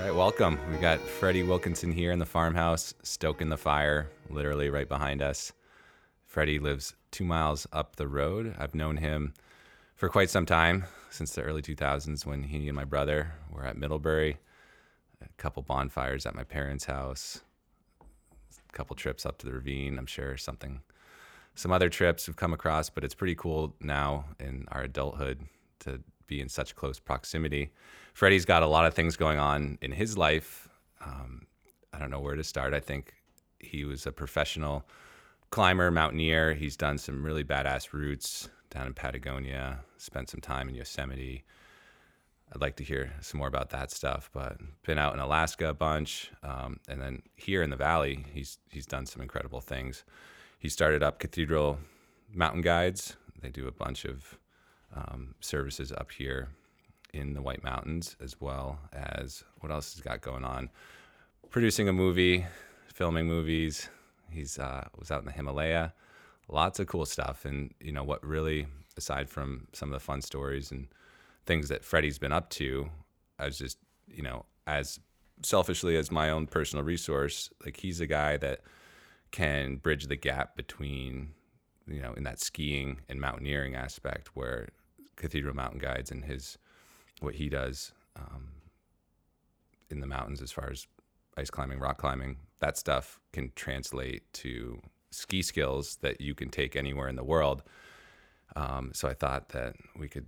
All right, welcome. We got Freddie Wilkinson here in the farmhouse, stoking the fire, literally right behind us. Freddie lives two miles up the road. I've known him for quite some time, since the early 2000s when he and my brother were at Middlebury. A couple bonfires at my parents' house, a couple trips up to the ravine. I'm sure something, some other trips we've come across, but it's pretty cool now in our adulthood to be in such close proximity. Freddie's got a lot of things going on in his life. Um, I don't know where to start. I think he was a professional climber, mountaineer. He's done some really badass routes down in Patagonia, spent some time in Yosemite. I'd like to hear some more about that stuff, but been out in Alaska a bunch, um, and then here in the valley, he's he's done some incredible things. He started up Cathedral Mountain Guides. They do a bunch of um, services up here in the White Mountains, as well as what else he's got going on. Producing a movie, filming movies. He's uh, was out in the Himalaya. Lots of cool stuff, and you know what really, aside from some of the fun stories and things that Freddie's been up to, I was just you know as selfishly as my own personal resource, like he's a guy that can bridge the gap between you know in that skiing and mountaineering aspect where Cathedral Mountain Guides and his what he does um, in the mountains as far as ice climbing, rock climbing, that stuff can translate to ski skills that you can take anywhere in the world. Um, so I thought that we could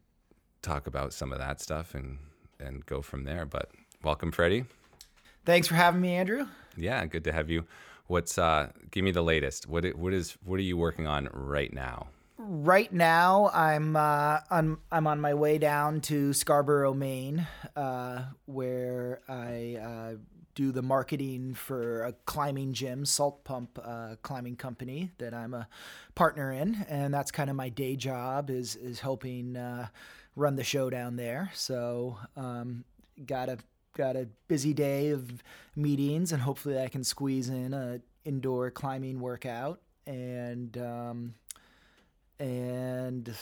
talk about some of that stuff and and go from there. But welcome, Freddie. Thanks for having me, Andrew. Yeah, good to have you. What's uh? Give me the latest. What what is what are you working on right now? Right now, I'm uh, I'm I'm on my way down to Scarborough, Maine, uh, where I uh, do the marketing for a climbing gym, Salt Pump uh, Climbing Company that I'm a partner in, and that's kind of my day job is is helping uh, run the show down there. So um, got a got a busy day of meetings, and hopefully I can squeeze in a indoor climbing workout and. Um, and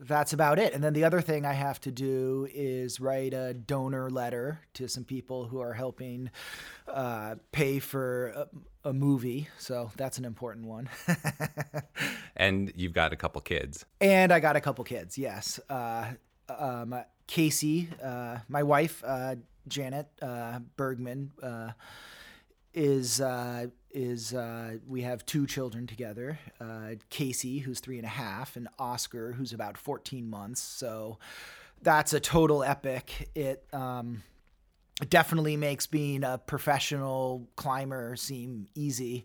that's about it. And then the other thing I have to do is write a donor letter to some people who are helping uh, pay for a, a, movie. So that's an important one. and you've got a couple kids. And I got a couple kids, yes. Uh, um, Casey, uh, my wife, uh, Janet uh, Bergman, uh, is is uh, we have two children together uh, Casey, who's three and a half, and Oscar, who's about 14 months. So that's a total epic. It um, definitely makes being a professional climber seem easy.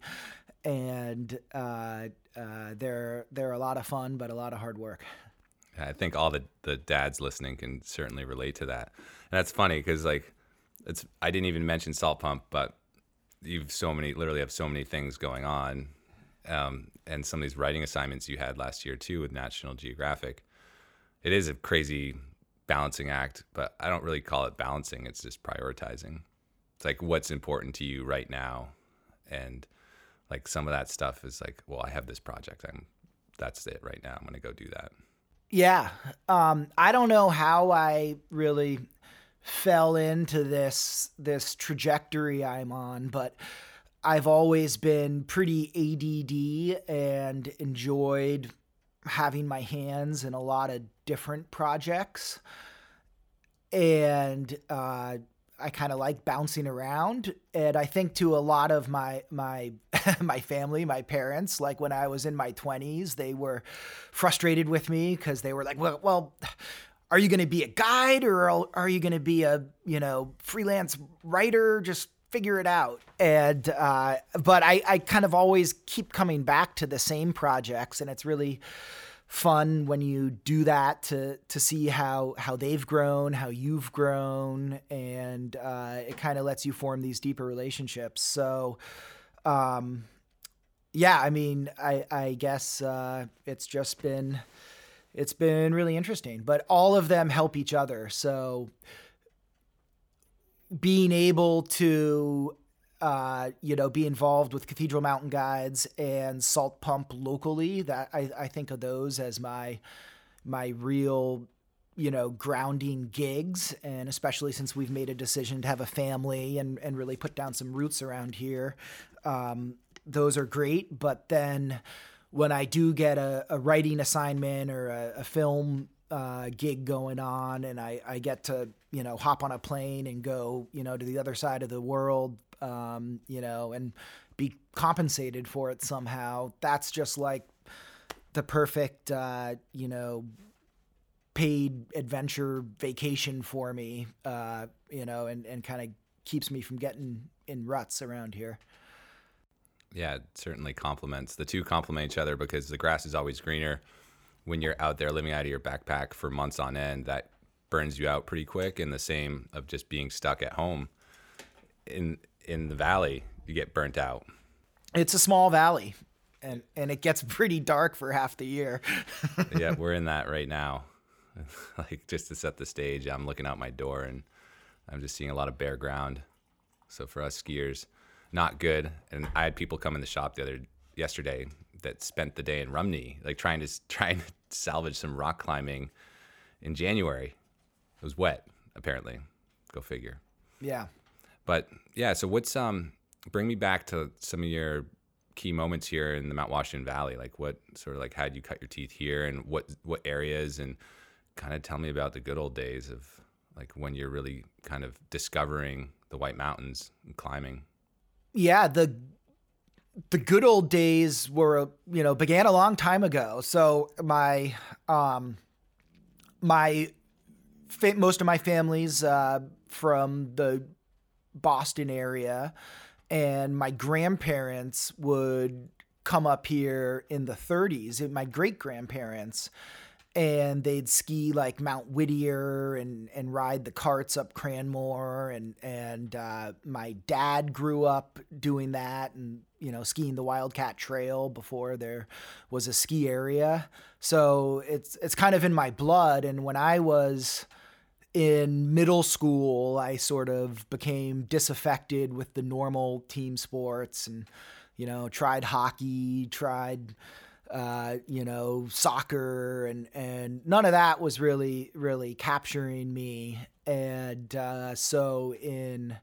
And uh, uh, they're, they're a lot of fun, but a lot of hard work. I think all the, the dads listening can certainly relate to that. And that's funny because, like, it's I didn't even mention Salt Pump, but you've so many literally have so many things going on. Um, and some of these writing assignments you had last year too with national geographic it is a crazy balancing act but i don't really call it balancing it's just prioritizing. It's like what's important to you right now? And like some of that stuff is like well i have this project i'm that's it right now i'm to go do that. Yeah um, i don't know how i really fell into this this trajectory I'm on, but I've always been pretty ADD and enjoyed having my hands in a lot of different projects. And uh, I kind of like bouncing around, and I think to a lot of my my my family, my parents, like when I was in my twenties, they were frustrated with me because they were like, "Well, well, are you going to be a guide or are you going to be a you know freelance writer? Just figure it out. And uh, but I, I kind of always keep coming back to the same projects and it's really fun when you do that to to see how how they've grown how you've grown and uh, it kind of lets you form these deeper relationships. So um, yeah i mean i i guess uh, it's just been it's been really interesting. But all of them help each other. So being able to uh, you know, be involved with Cathedral Mountain Guides and Salt Pump locally. That I, I think of those as my my real you know grounding gigs and especially since we've made a decision to have a family and and really put down some roots around here um, those are great but then when i do get a, a writing assignment or a, a film uh, gig going on and I, I get to you know hop on a plane and go you know to the other side of the world um, you know and be compensated for it somehow that's just like the perfect uh, you know paid adventure vacation for me, uh, you know, and, and kind of keeps me from getting in ruts around here. Yeah, it certainly complements. The two complement each other because the grass is always greener when you're out there living out of your backpack for months on end. That burns you out pretty quick. And the same of just being stuck at home in in the valley, you get burnt out. It's a small valley, and and it gets pretty dark for half the year. yeah, we're in that right now. like just to set the stage, I'm looking out my door and I'm just seeing a lot of bare ground. So for us skiers, not good. And I had people come in the shop the other yesterday that spent the day in Rumney, like trying to trying to salvage some rock climbing in January. It was wet, apparently. Go figure. Yeah. But yeah, so what's um bring me back to some of your key moments here in the Mount Washington Valley. Like what sort of like how did you cut your teeth here and what what areas and kind of tell me about the good old days of like when you're really kind of discovering the White Mountains and climbing. Yeah, the the good old days were you know began a long time ago. So my um my fa- most of my family's uh, from the Boston area, and my grandparents would come up here in the 30s. My great grandparents and they'd ski like Mount Whittier and and ride the carts up Cranmore and and uh, my dad grew up doing that and you know skiing the Wildcat Trail before there was a ski area. So it's it's kind of in my blood and when I was in middle school I sort of became disaffected with the normal team sports and you know tried hockey tried uh, you know, soccer and and none of that was really really capturing me. And uh, so in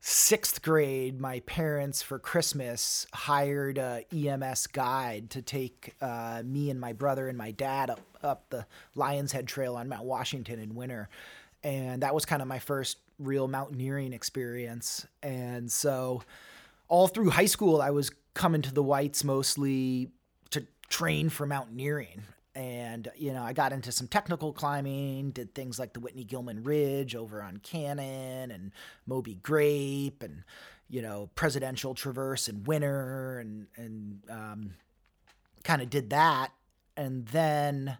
sixth grade, my parents for Christmas hired a EMS guide to take uh, me and my brother and my dad up, up the Lion's Head Trail on Mount Washington in winter. And that was kind of my first real mountaineering experience. And so all through high school, I was coming to the Whites mostly train for mountaineering. And, you know, I got into some technical climbing, did things like the Whitney Gilman Ridge over on Cannon and Moby Grape and, you know, Presidential Traverse in winter and, and um, kind of did that. And then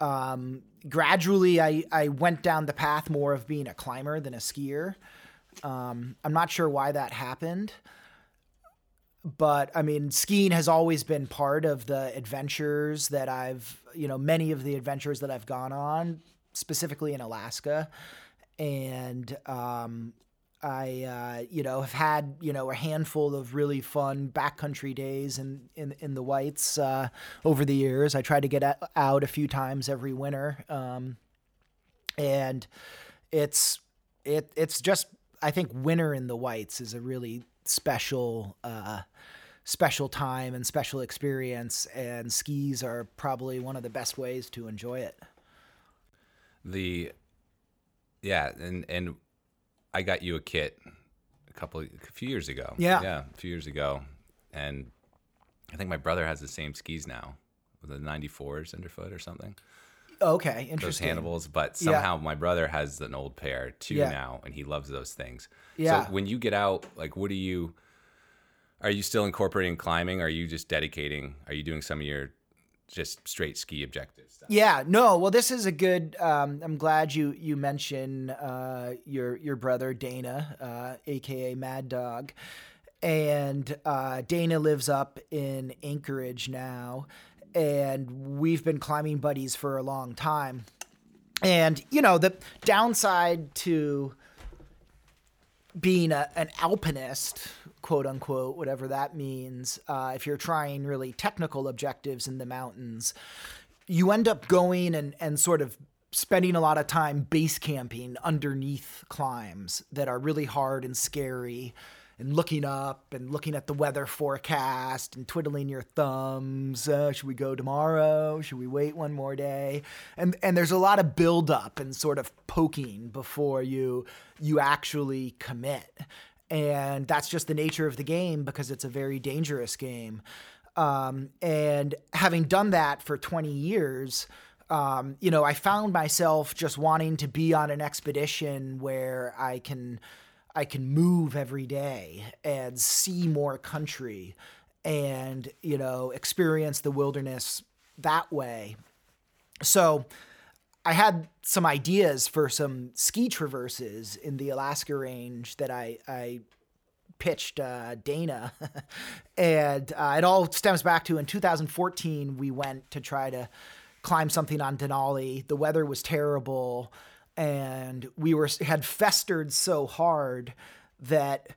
um, gradually I, I went down the path more of being a climber than a skier. Um, I'm not sure why that happened but I mean, skiing has always been part of the adventures that I've, you know, many of the adventures that I've gone on, specifically in Alaska. And um, I, uh, you know, have had, you know, a handful of really fun backcountry days in, in, in the Whites uh, over the years. I try to get out a few times every winter. Um, and it's, it, it's just, I think winter in the Whites is a really special uh, special time and special experience, and skis are probably one of the best ways to enjoy it. The yeah, and and I got you a kit a couple a few years ago. Yeah, yeah, a few years ago, and I think my brother has the same skis now, with the '94s underfoot or something. Okay, interesting. Those Hannibals, but somehow yeah. my brother has an old pair too yeah. now, and he loves those things. Yeah. So when you get out, like, what do you? Are you still incorporating climbing? Are you just dedicating? Are you doing some of your just straight ski objectives? Stuff? Yeah, no. Well, this is a good. Um, I'm glad you you mentioned uh, your your brother Dana, uh, aka Mad Dog, and uh, Dana lives up in Anchorage now, and we've been climbing buddies for a long time. And you know the downside to being a, an alpinist, quote unquote, whatever that means, uh, if you're trying really technical objectives in the mountains, you end up going and, and sort of spending a lot of time base camping underneath climbs that are really hard and scary and looking up and looking at the weather forecast and twiddling your thumbs. Uh, should we go tomorrow? Should we wait one more day? And and there's a lot of build up and sort of poking before you you actually commit. And that's just the nature of the game because it's a very dangerous game. Um, and having done that for 20 years, um, you know, I found myself just wanting to be on an expedition where I can I can move every day and see more country and, you know, experience the wilderness that way. So I had some ideas for some ski traverses in the Alaska range that I, I pitched uh, Dana. and uh, it all stems back to in 2014, we went to try to climb something on Denali. The weather was terrible and we were had festered so hard that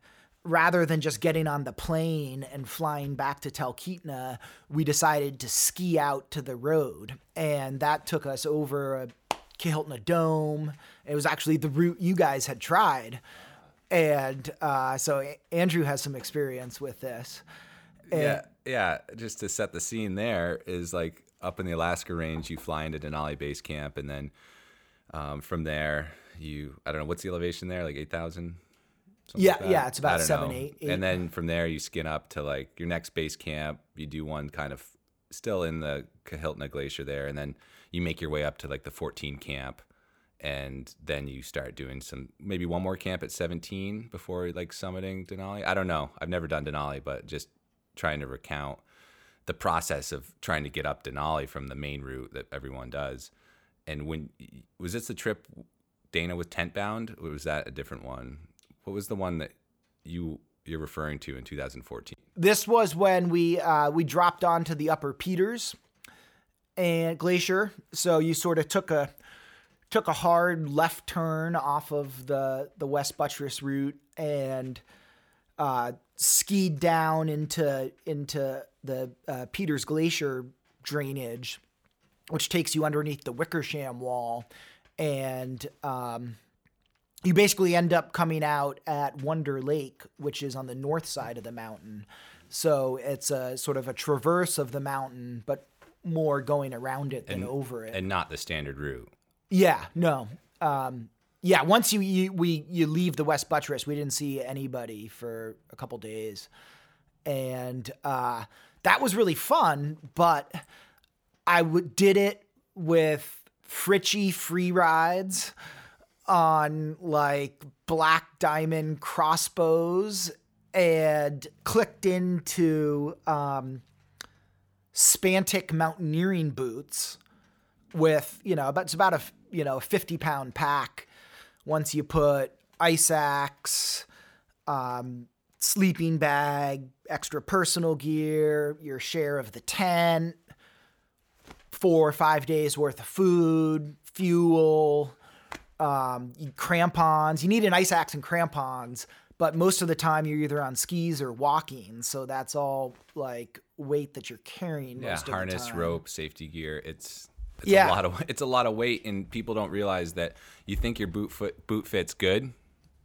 rather than just getting on the plane and flying back to Talkeetna, we decided to ski out to the road, and that took us over a Kahiltna Dome. It was actually the route you guys had tried, and uh, so Andrew has some experience with this. And yeah, yeah. Just to set the scene, there is like up in the Alaska range, you fly into Denali Base Camp, and then um, from there, you I don't know what's the elevation there, like eight thousand. Yeah, like yeah, it's about seven, eight, eight. And then from there, you skin up to like your next base camp. You do one kind of still in the Kahiltna Glacier there, and then you make your way up to like the 14 camp, and then you start doing some maybe one more camp at 17 before like summiting Denali. I don't know. I've never done Denali, but just trying to recount the process of trying to get up Denali from the main route that everyone does and when was this the trip Dana was tent bound, or was that a different one? What was the one that you you're referring to in 2014? This was when we uh, we dropped onto the Upper Peters and Glacier. So you sort of took a took a hard left turn off of the the West Buttress route and uh, skied down into into the uh, Peters Glacier drainage which takes you underneath the Wickersham Wall, and um, you basically end up coming out at Wonder Lake, which is on the north side of the mountain. So it's a sort of a traverse of the mountain, but more going around it than and, over it, and not the standard route. Yeah, no. Um, yeah, once you, you we you leave the West Buttress, we didn't see anybody for a couple days, and uh, that was really fun. But I w- did it with Fritschi free rides on like black diamond crossbows and clicked into um, Spantik mountaineering boots with you know about it's about a you know 50 pound pack. Once you put ice axe um, sleeping bag extra personal gear your share of the tent four or five days worth of food, fuel, um, crampons. You need an ice axe and crampons, but most of the time you're either on skis or walking. So that's all like weight that you're carrying. Yeah, harness, rope, safety gear. It's it's yeah. a lot of it's a lot of weight, and people don't realize that you think your boot foot boot fit's good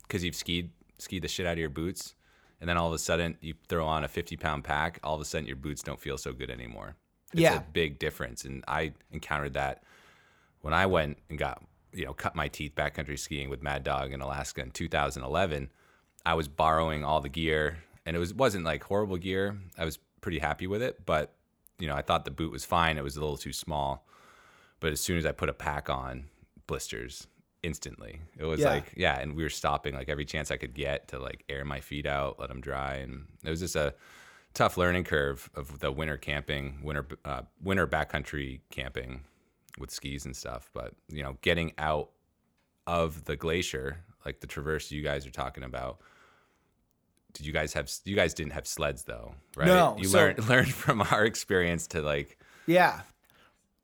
because you've skied skied the shit out of your boots, and then all of a sudden you throw on a 50 pound pack. All of a sudden your boots don't feel so good anymore. It's yeah. a big difference. And I encountered that when I went and got, you know, cut my teeth backcountry skiing with Mad Dog in Alaska in 2011. I was borrowing all the gear and it was wasn't like horrible gear. I was pretty happy with it, but you know, I thought the boot was fine. It was a little too small. But as soon as I put a pack on, blisters instantly. It was yeah. like, yeah, and we were stopping like every chance I could get to like air my feet out, let them dry, and it was just a tough learning curve of the winter camping, winter uh, winter backcountry camping with skis and stuff. But you know, getting out of the glacier, like the traverse you guys are talking about. Did you guys have? You guys didn't have sleds though, right? No. You so, learned learned from our experience to like. Yeah.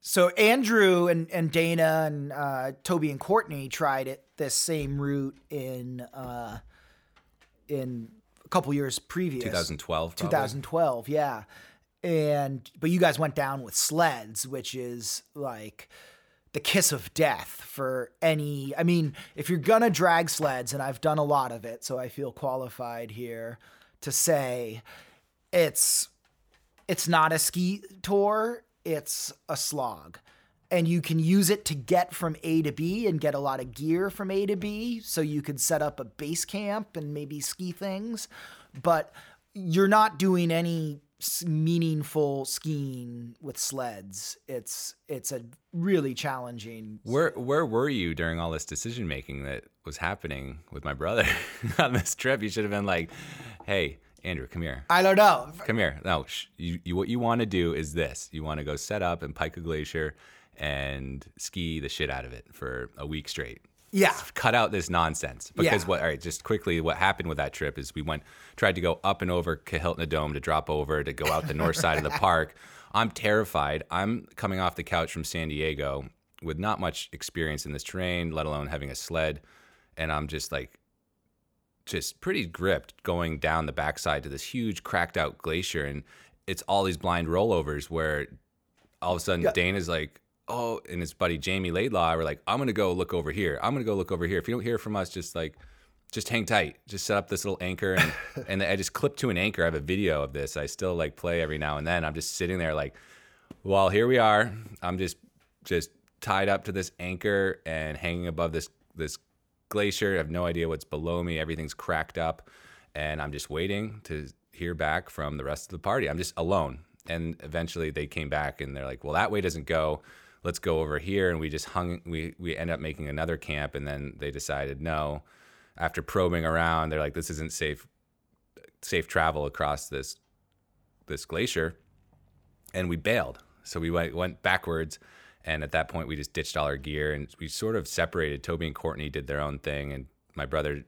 So Andrew and, and Dana and uh, Toby and Courtney tried it this same route in uh, in couple years previous. 2012. probably. 2012, yeah. And but you guys went down with sleds, which is like the kiss of death for any I mean, if you're to drag sleds and I've done a lot of it, so I feel qualified here to say it's it's not a ski tour, it's a slog. And you can use it to get from A to B and get a lot of gear from A to B. So you could set up a base camp and maybe ski things. But you're not doing any meaningful skiing with sleds. It's it's a really challenging. Where where were you during all this decision making that was happening with my brother on this trip? You should have been like, "Hey, Andrew, come here, I don't know. come here." No, sh- you, you what you want to do is this: you want to go set up in Pika Glacier and ski the shit out of it for a week straight. Yeah. cut out this nonsense because Yeah. what all right just quickly what happened with that trip is we went tried to go up and over Kahiltna Dome to drop over to go out the north side of the park i'm terrified i'm coming off the couch from san diego with not much experience in this terrain let alone having a sled and i'm just like just pretty gripped going down the backside to this huge cracked out glacier and it's all these blind rollovers where all of a sudden Yeah. Dana's like, oh, and his buddy Jamie Laidlaw were like, I'm gonna go look over here. I'm gonna go look over here. If you don't hear from us, just like, just hang tight. Just set up this little anchor, and and I just clipped to an anchor. I have a video of this. I still like play every now and then. I'm just sitting there like, well, here we are. I'm just just tied up to this anchor and hanging above this this glacier. I have no idea what's below me. Everything's cracked up, and I'm just waiting to hear back from the rest of the party. I'm just alone. And eventually they came back and they're like, "Well, that way doesn't go. Let's go over here." And we just hung. We we end up making another camp, and then they decided no. After probing around, they're like, "This isn't safe safe travel across this this glacier." and we bailed. So we went went backwards, and at that point we just ditched all our gear and we sort of separated. Toby and Courtney did their own thing, and my brother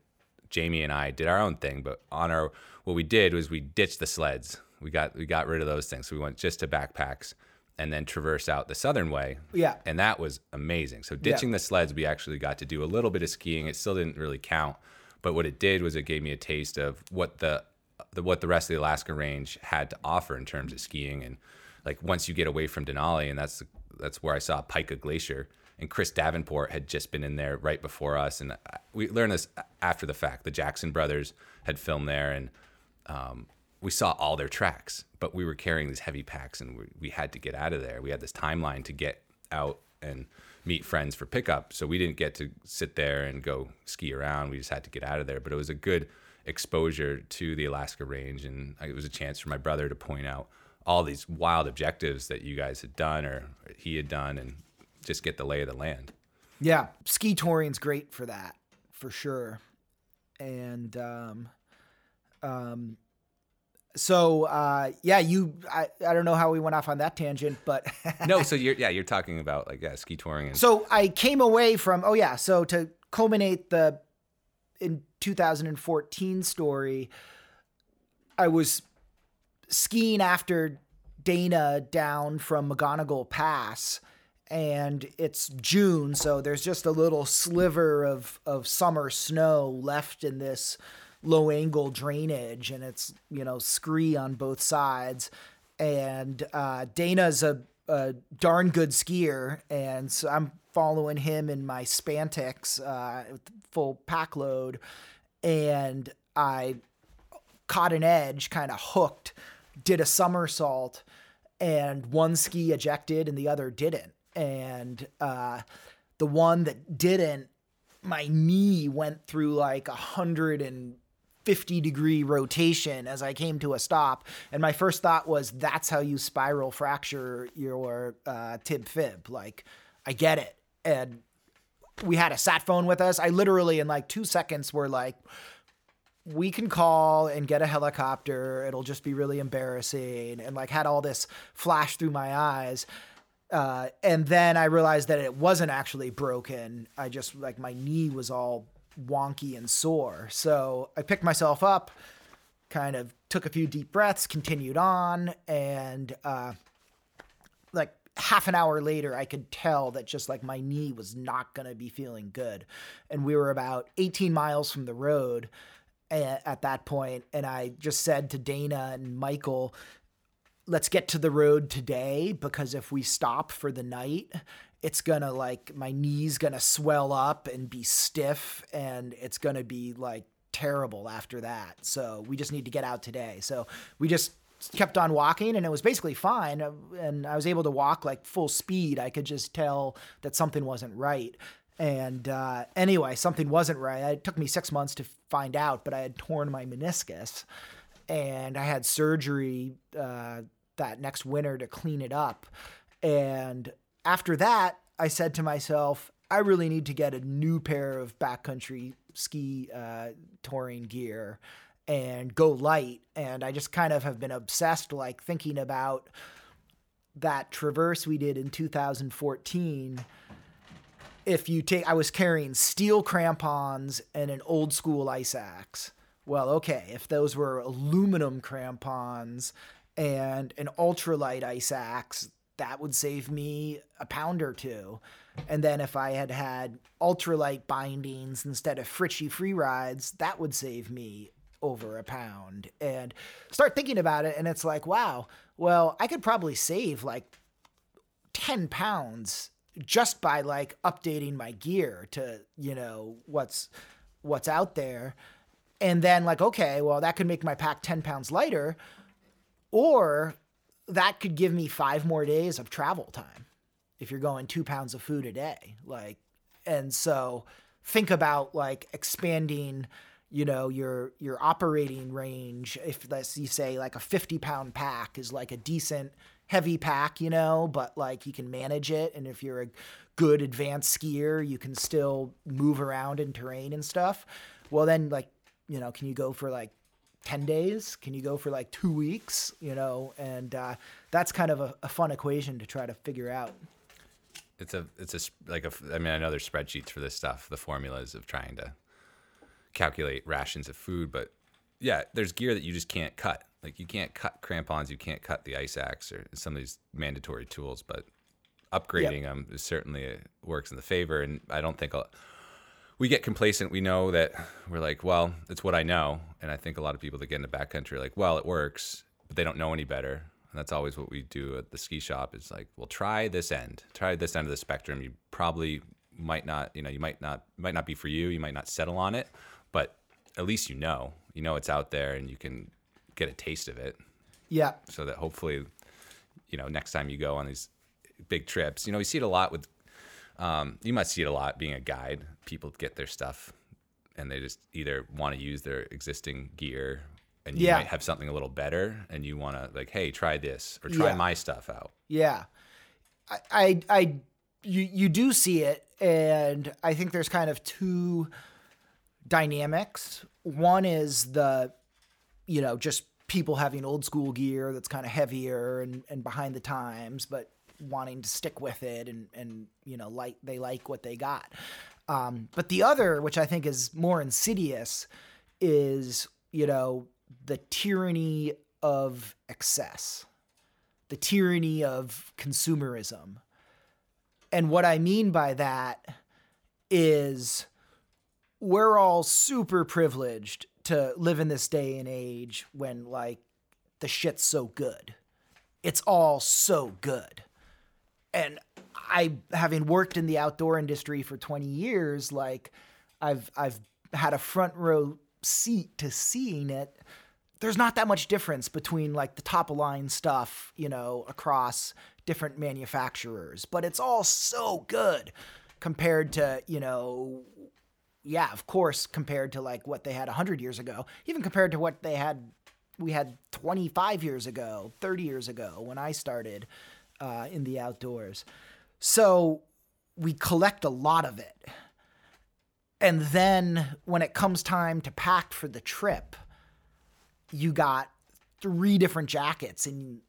Jamie and I did our own thing. But on our what we did was we ditched the sleds. We got we got rid of those things. So we went just to backpacks and then traverse out the southern way. Yeah. And that was amazing. So ditching the sleds, we actually got to do a little bit of skiing. It still didn't really count, but what it did was it gave me a taste of what the, the what the rest of the Alaska range had to offer in terms of skiing. And like once you get away from Denali, and that's that's where I saw Pika Glacier. And Chris Davenport had just been in there right before us, and we learned this after the fact. The Jackson brothers had filmed there, and um, we saw all their tracks, but we were carrying these heavy packs and we, we had to get out of there. We had this timeline to get out and meet friends for pickup. So we didn't get to sit there and go ski around. We just had to get out of there. But it was a good exposure to the Alaska range. And it was a chance for my brother to point out all these wild objectives that you guys had done or he had done and just get the lay of the land. Yeah, ski touring's great for that, for sure. And um, um, so uh, yeah, you I, I don't know how we went off on that tangent, but No, so you're, yeah, you're talking about like, yeah, ski touring and so I came away from oh yeah, so to culminate the in 2014 story, I was skiing after Dana down from McGonagall Pass, and it's June, so there's just a little sliver of of summer snow left in this low angle drainage, and it's you know scree on both sides, and uh, Dana's a, a darn good skier, and so I'm following him in my Spantiks uh, full pack load, and I caught an edge, kind of hooked, did a somersault, and one ski ejected and the other didn't. And uh, the one that didn't, my knee went through like a hundred and fifty degree rotation as I came to a stop. And my first thought was, that's how you spiral fracture your uh, tib fib. Like, I get it. And we had a sat phone with us. I literally, in like two seconds, were like, we can call and get a helicopter. It'll just be really embarrassing. And like had all this flash through my eyes. Uh, and then I realized that it wasn't actually broken. I just like my knee was all wonky and sore. So I picked myself up, kind of took a few deep breaths, continued on, and uh, like half an hour later, I could tell that just like my knee was not going to be feeling good. And we were about 18 miles from the road. at that point, and I just said to Dana and Michael, let's get to the road today because if we stop for the night, it's gonna like my knees gonna swell up and be stiff and it's gonna be like terrible after that. So we just need to get out today. So we just kept on walking and it was basically fine and I was able to walk like full speed. I could just tell that something wasn't right. And uh, anyway, something wasn't right. It took me six months to find out, but I had torn my meniscus and I had surgery uh, that next winter to clean it up. And after that, I said to myself, I really need to get a new pair of backcountry ski uh, touring gear and go light. And I just kind of have been obsessed, like thinking about that traverse we did in 2014 if you take I was carrying steel crampons and an old school ice axe. Well, okay, if those were aluminum crampons and an ultralight ice axe, that would save me a pound or two. And then if I had had ultralight bindings instead of Fritschi free rides, that would save me over a pound. And start thinking about it, and it's like, wow, well, I could probably save like 10 pounds just by like updating my gear to, you know, what's what's out there. And then like, okay, well, that could make my pack 10 pounds lighter. Or that could give me five more days of travel time if you're going two pounds of food a day. Like, and so think about like expanding, you know, your your operating range. If let's you say like a 50 pound pack is like a decent heavy pack, you know, but like you can manage it. And if you're a good advanced skier, you can still move around in terrain and stuff. Well, then like, you know, can you go for like 10 days? Can you go for like two weeks? You know, and uh, that's kind of a, a fun equation to try to figure out. It's a it's a like a I mean I know there's spreadsheets for this stuff, the formulas of trying to calculate rations of food, but yeah, there's gear that you just can't cut. Like you can't cut crampons, you can't cut the ice axe or some of these mandatory tools, but upgrading yep. them is certainly works in the favor. And I don't think I'll, we get complacent. We know that we're like, well, it's what I know. And I think a lot of people that get in into backcountry are like, well, it works, but they don't know any better. And that's always what we do at the ski shop is like, well, try this end, try this end of the spectrum. You probably might not, you know, you might not, might not be for you. You might not settle on it, but at least you know, you know, it's out there and you can get a taste of it. Yeah. So that hopefully, you know, next time you go on these big trips, you know, we see it a lot with, um, you might see it a lot being a guide. People get their stuff and they just either want to use their existing gear and you yeah. might have something a little better and you want to like, hey, try this or try yeah. my stuff out. Yeah. I, I, I, you, you do see it. And I think there's kind of two dynamics. One is the you know, just people having old school gear that's kind of heavier and, and behind the times, but wanting to stick with it and, and, you know, like they like what they got. Um, but the other, which I think is more insidious, is, you know, the tyranny of excess, the tyranny of consumerism. And what I mean by that is we're all super privileged to live in this day and age when like the shit's so good. It's all so good. And I having worked in the outdoor industry for 20 years, like I've I've had a front row seat to seeing it. There's not that much difference between like the top of line stuff, you know, across different manufacturers, but it's all so good compared to, you know, yeah, of course, compared to like what they had 100 years ago, even compared to what they had, we had 25 years ago, 30 years ago when I started uh, in the outdoors. So we collect a lot of it. And then when it comes time to pack for the trip, you got three different jackets and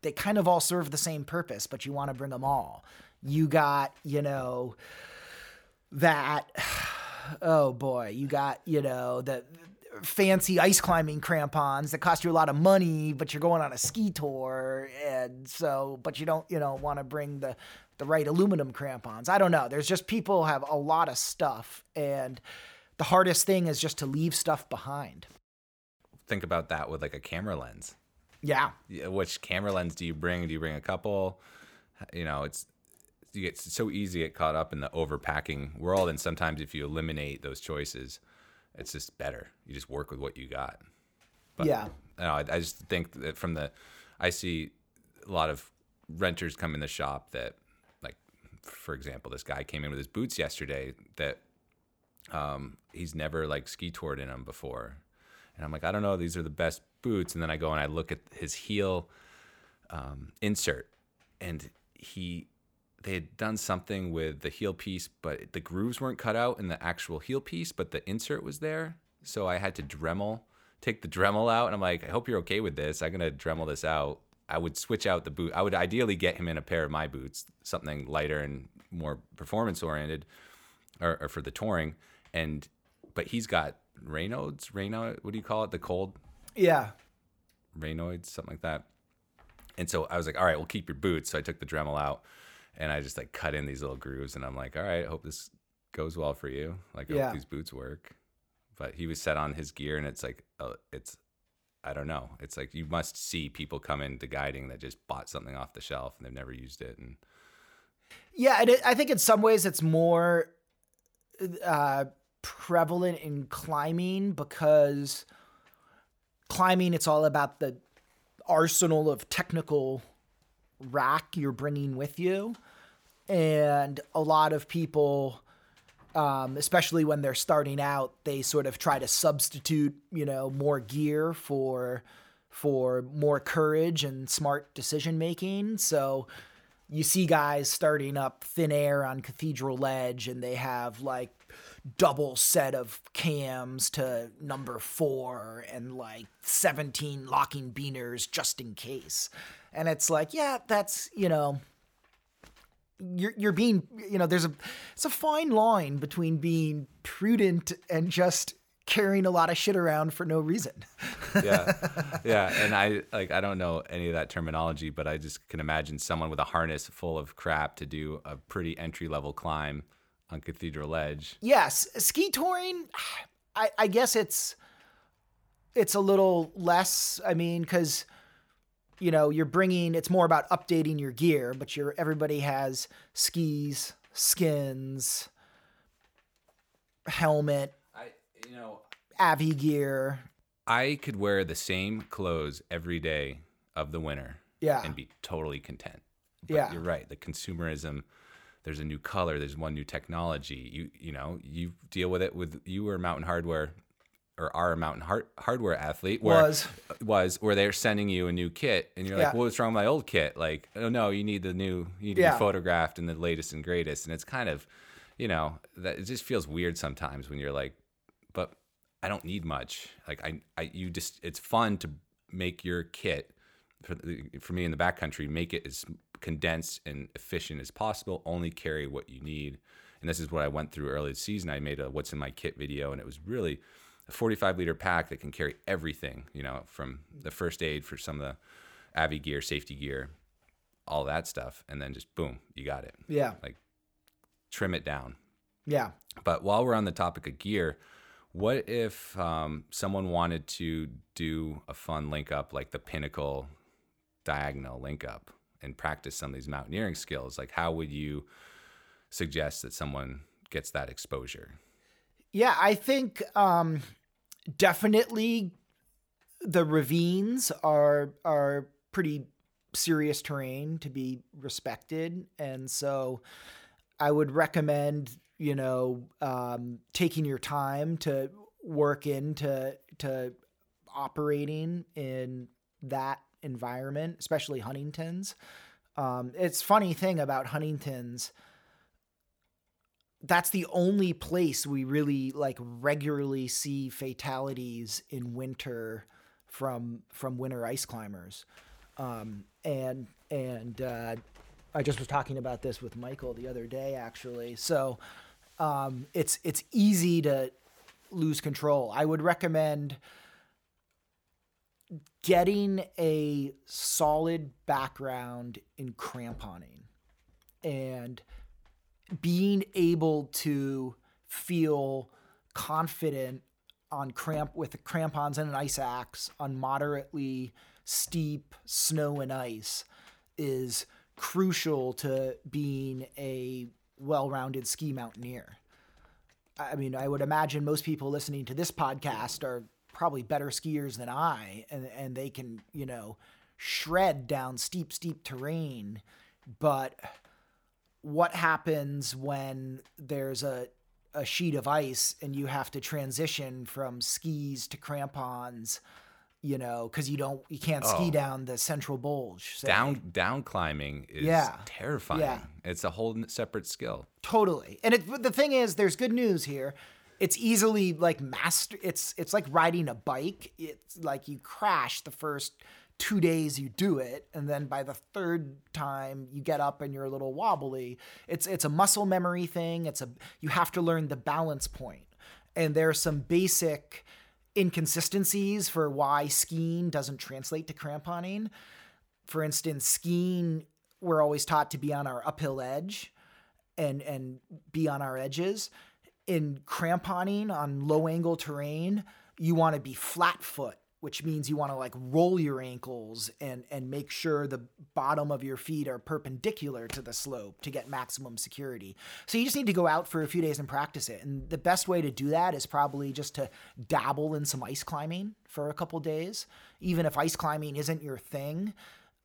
they kind of all serve the same purpose, but you want to bring them all. You got, you know, that oh boy, you got, you know, the fancy ice climbing crampons that cost you a lot of money, but you're going on a ski tour. And so, but you don't, you know, want to bring the, the right aluminum crampons. I don't know. There's just people have a lot of stuff. And the hardest thing is just to leave stuff behind. Think about that with like a camera lens. Yeah. Yeah, Which camera lens do you bring? Do you bring a couple? You know, it's you get so easy to get caught up in the overpacking world, and sometimes if you eliminate those choices, it's just better. You just work with what you got. But, yeah. No, I, I just think that from the, I see a lot of renters come in the shop that, like, for example, this guy came in with his boots yesterday that um, he's never like ski toured in them before. And I'm like, I don't know, these are the best boots. And then I go and I look at his heel um, insert, and he, they had done something with the heel piece, but the grooves weren't cut out in the actual heel piece, but the insert was there. So I had to Dremel, take the Dremel out, and I'm like, I hope you're okay with this. I'm gonna Dremel this out. I would switch out the boot. I would ideally get him in a pair of my boots, something lighter and more performance oriented, or, or for the touring. And but he's got Raynaud's, Raynaud, what do you call it? The cold Yeah. Raynaud's, something like that. And so I was like, all right, we'll keep your boots. So I took the Dremel out and I just like cut in these little grooves and I'm like, all right, I hope this goes well for you. Like, I Yeah. hope these boots work. But he was set on his gear and it's like, uh, it's, I don't know. It's like you must see people come into guiding that just bought something off the shelf and they've never used it. And Yeah, and it, I think in some ways it's more uh, prevalent in climbing because climbing it's all about the arsenal of technical rack you're bringing with you, and a lot of people. Um, especially when they're starting out, they sort of try to substitute, you know, more gear for for more courage and smart decision making. So you see guys starting up thin air on Cathedral Ledge and they have like double set of cams to number four and like 17 locking beaners just in case. And it's like, yeah, that's, you know, you're, you're being, you know, there's a, it's a fine line between being prudent and just carrying a lot of shit around for no reason. yeah yeah and i like i don't know any of that terminology but i just can imagine someone with a harness full of crap to do a pretty entry level climb on cathedral Ledge. yes, ski touring. I, I guess it's it's a little less. I mean, because you know you're bringing. It's more about updating your gear, but you're everybody has skis, skins, helmet, i you know Avi gear. i could wear the same clothes every day of the winter Yeah. and be totally content but Yeah. you're right the consumerism there's a new color there's one new technology. You you know you deal with it with you were Mountain Hardwear or are a mountain hard, hardware athlete where Was. was where they're sending you a new kit and you're like well, what's wrong with my old kit? Like oh no you need the new you need to Yeah. be photographed in the latest and greatest. And it's kind of you know that it just feels weird sometimes when you're like but i don't need much. Like i, I you just it's fun to make your kit for, the- for me in the backcountry make it as condensed and efficient as possible only carry what you need and this is what i went through early this season i made a what's in my kit video and it was really a 45 liter pack that can carry everything you know from the first aid for some of the avi gear safety gear all that stuff and then just boom you got it Yeah. like trim it down Yeah. but while we're on the topic of gear, what if um, someone wanted to do a fun link up like the Pinnacle diagonal link up and practice some of these mountaineering skills? Like, how would you suggest that someone gets that exposure? Yeah, I think um, definitely the ravines are are pretty serious terrain to be respected, and so I would recommend you know um, taking your time to work into to operating in that environment, especially Huntington's. Um, it's funny thing about Huntington's that's the only place we really like regularly see fatalities in winter from from winter ice climbers. Um, and and uh, I just was talking about this with Michael the other day actually. So um, it's it's easy to lose control. I would recommend getting a solid background in cramponing and being able to feel confident on cramp with crampons and an ice axe on moderately steep snow and ice is crucial to being a well-rounded ski mountaineer. I mean, I would imagine most people listening to this podcast are probably better skiers than I, and and they can you know shred down steep, steep terrain. But what happens when there's a a sheet of ice and you have to transition from skis to crampons? you know, because you don't, you can't ski Oh. down the central bulge. say. Down down climbing is Yeah. terrifying. Yeah. It's a whole separate skill. Totally. And it, the thing is, there's good news here. It's easily like master. It's it's like riding a bike. It's like you crash the first two days you do it, and then by the third time you get up and you're a little wobbly. It's it's a muscle memory thing. It's a you have to learn the balance point, and there's some basic inconsistencies for why skiing doesn't translate to cramponing. For instance, skiing we're always taught to be on our uphill edge and and be on our edges. In cramponing on low angle terrain, you want to be flat foot, which means you want to like roll your ankles and and make sure the bottom of your feet are perpendicular to the slope to get maximum security. So you just need to go out for a few days and practice it. And the best way to do that is probably just to dabble in some ice climbing for a couple days, even if ice climbing isn't your thing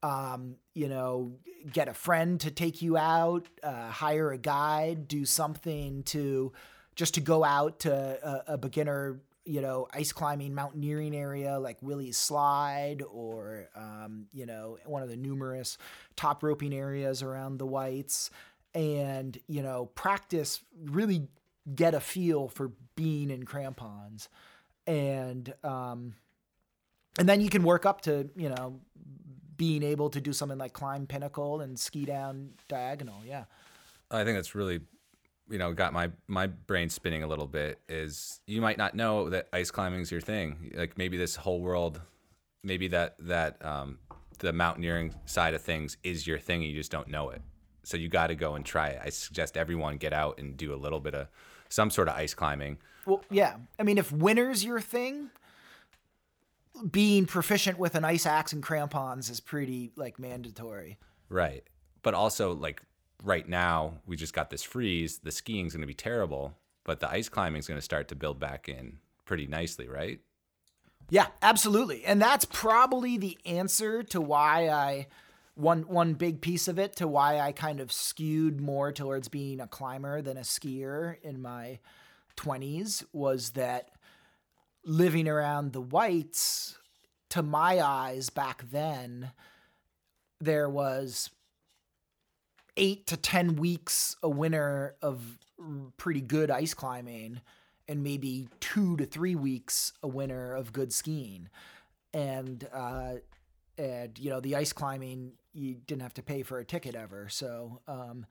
um, you know, get a friend to take you out, uh, hire a guide, do something to just to go out to a, a beginner, you know, ice climbing mountaineering area like Willey's Slide or, um, you know, one of the numerous top roping areas around the Whites and, you know, practice, really get a feel for being in crampons. And, um, and then you can work up to, you know, being able to do something like climb pinnacle and ski down diagonal. Yeah. I think that's really, you know, got my my brain spinning a little bit. Is you might not know that ice climbing is your thing. Like maybe this whole world, maybe that that um, the mountaineering side of things is your thing, and you just don't know it. So you got to go and try it. I suggest everyone get out and do a little bit of some sort of ice climbing. Well, yeah. I mean, if winter's your thing, being proficient with an ice axe and crampons is pretty like mandatory. Right. But also, like right now, we just got this freeze. The skiing's going to be terrible, but the ice climbing's going to start to build back in pretty nicely, right? Yeah, absolutely. And that's probably the answer to why I one one big piece of it to why I kind of skewed more towards being a climber than a skier in my 20s was that living around the whites to my eyes back then there was 8 to 10 weeks a winter of pretty good ice climbing and maybe two to three weeks a winter of good skiing. And uh, and you know the ice climbing you didn't have to pay for a ticket ever. So um,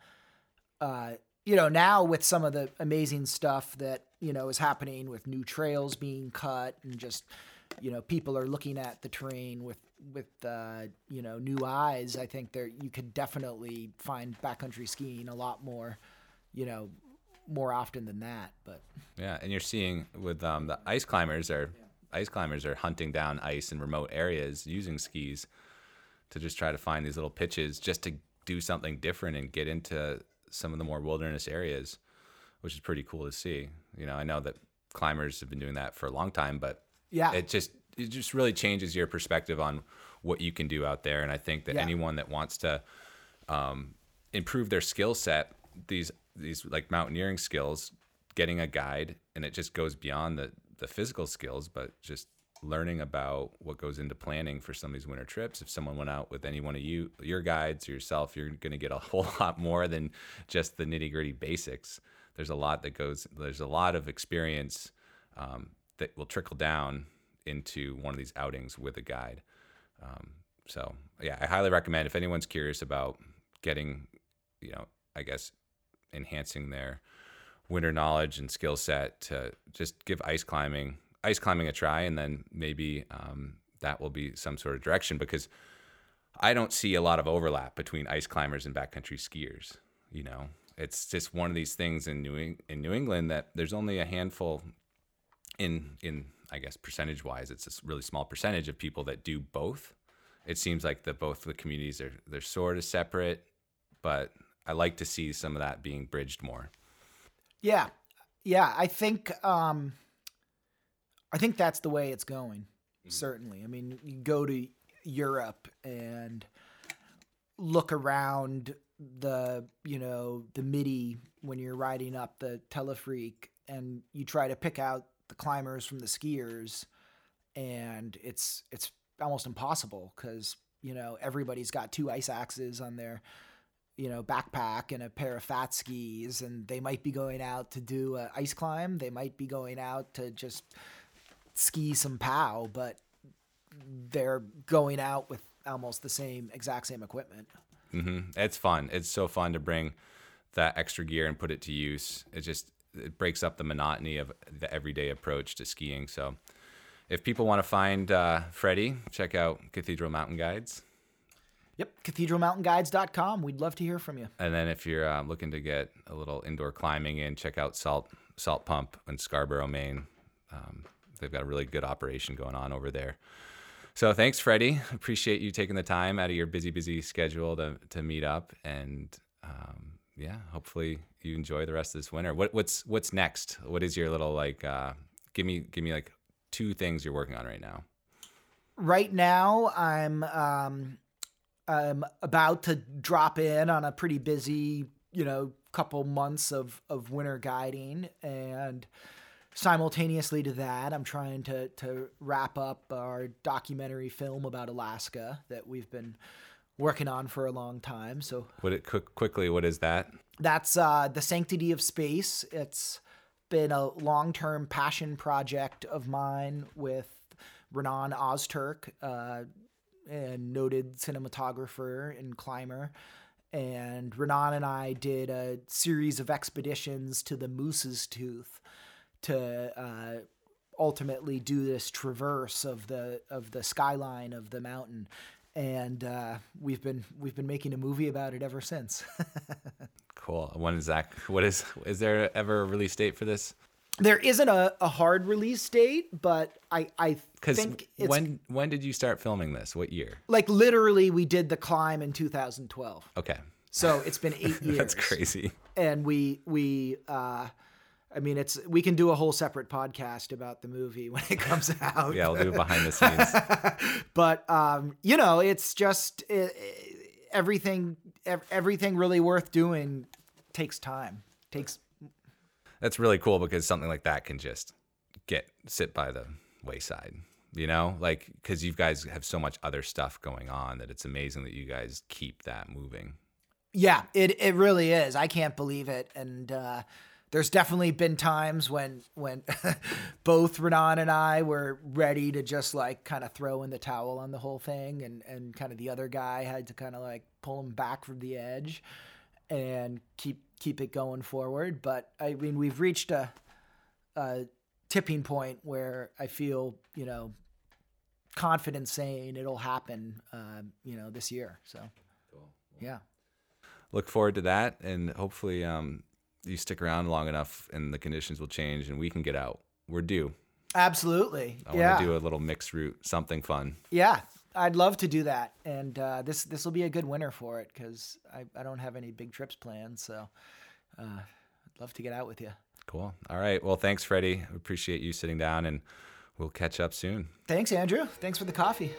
uh, you know now with some of the amazing stuff that you know is happening with new trails being cut and just you know people are looking at the terrain with with uh, you know new eyes. I think there you could definitely find backcountry skiing a lot more you know more often than that. But Yeah, and you're seeing with um, the ice climbers are ice climbers are hunting down ice in remote areas using skis to just try to find these little pitches just to do something different and get into some of the more wilderness areas, which is pretty cool to see. You know, I know that climbers have been doing that for a long time, but yeah, it just it just really changes your perspective on what you can do out there. And I think that Yeah. anyone that wants to um, improve their skill set, these these like mountaineering skills, getting a guide, and it just goes beyond the the physical skills, but just learning about what goes into planning for some of these winter trips. If someone went out with any one of you, your guides or yourself, you're going to get a whole lot more than just the nitty gritty basics. There's a lot that goes. There's a lot of experience um, that will trickle down into one of these outings with a guide. Um, so yeah, I highly recommend if anyone's curious about getting, you know, I guess enhancing their winter knowledge and skill set to just give ice climbing ice climbing a try, and then maybe um, that will be some sort of direction because I don't see a lot of overlap between ice climbers and backcountry skiers. You know, it's just one of these things in New in New England that there's only a handful, in in I guess percentage wise, it's a really small percentage of people that do both. It seems like the both the communities are they're sort of separate, but I like to see some of that being bridged more. Yeah, yeah. I think um, I think that's the way it's going. Certainly. I mean, you go to Europe and look around the you know the midi when you're riding up the téléphérique, and you try to pick out the climbers from the skiers, and it's it's almost impossible because you know everybody's got two ice axes on their you know backpack and a pair of fat skis and they might be going out to do an ice climb they might be going out to just ski some pow but they're going out with almost the same exact same equipment hmm It's fun. It's so fun to bring that extra gear and put it to use. It just it breaks up the monotony of the everyday approach to skiing. So, if people want to find uh, Freddie, check out Cathedral Mountain Guides. yep cathedralmountainguides.com we'd love to hear from you And then if you're uh, looking to get a little indoor climbing in, check out Salt Salt Pump in Scarborough, Maine. Um, they've got a really good operation going on over there. So thanks, Freddie. Appreciate you taking the time out of your busy, busy schedule to to meet up, and um, yeah, hopefully you enjoy the rest of this winter. What what's what's next? What is your little like? Uh, give me give me like two things you're working on right now. right now i'm um i'm about to drop in on a pretty busy you know couple months of of winter guiding and simultaneously to that i'm trying to to wrap up our documentary film about alaska that we've been working on for a long time so What it quick, quickly? What is that? that's uh, the sanctity of space. It's been a long-term passion project of mine with Renan Ozturk, uh, a noted cinematographer and climber. And Renan and I did a series of expeditions to the Moose's Tooth to uh, ultimately do this traverse of the of the skyline of the mountain. And uh, we've been we've been making a movie about it ever since. Cool. When is that? What is? Is there ever a release date for this? there isn't a, a hard release date, but I I Because think it's when when did you start filming this? What year? like literally we did the climb in 2012. Okay, So it's been eight years. that's crazy. And we we uh, I mean it's we can do a whole separate podcast about the movie when it comes out. Yeah, we'll do it behind the scenes. but um, you know, it's just uh everything ev- everything really worth doing takes time. Takes That's really cool because something like that can just get sit by the wayside. You know, like because you guys have so much other stuff going on that it's amazing that you guys keep that moving. Yeah, it it really is. I can't believe it. And uh, there's definitely been times when when both Renan and I were ready to just like kind of throw in the towel on the whole thing, and and kind of the other guy had to kind of like pull him back from the edge and keep keep it going forward. But I mean, we've reached a, a tipping point where I feel you know confident saying it'll happen, um, you know, this year. So yeah. Look forward to that, and hopefully, um, you stick around long enough, and the conditions will change, and we can get out. We're due. Absolutely. I yeah. want to do a little mixed route, something fun. yeah. I'd love to do that. And uh, this this will be a good winter for it because I, I don't have any big trips planned. So uh, I'd love to get out with you. Cool. All right. Well, thanks, Freddie. Appreciate you sitting down, and we'll catch up soon. Thanks, Andrew. Thanks for the coffee.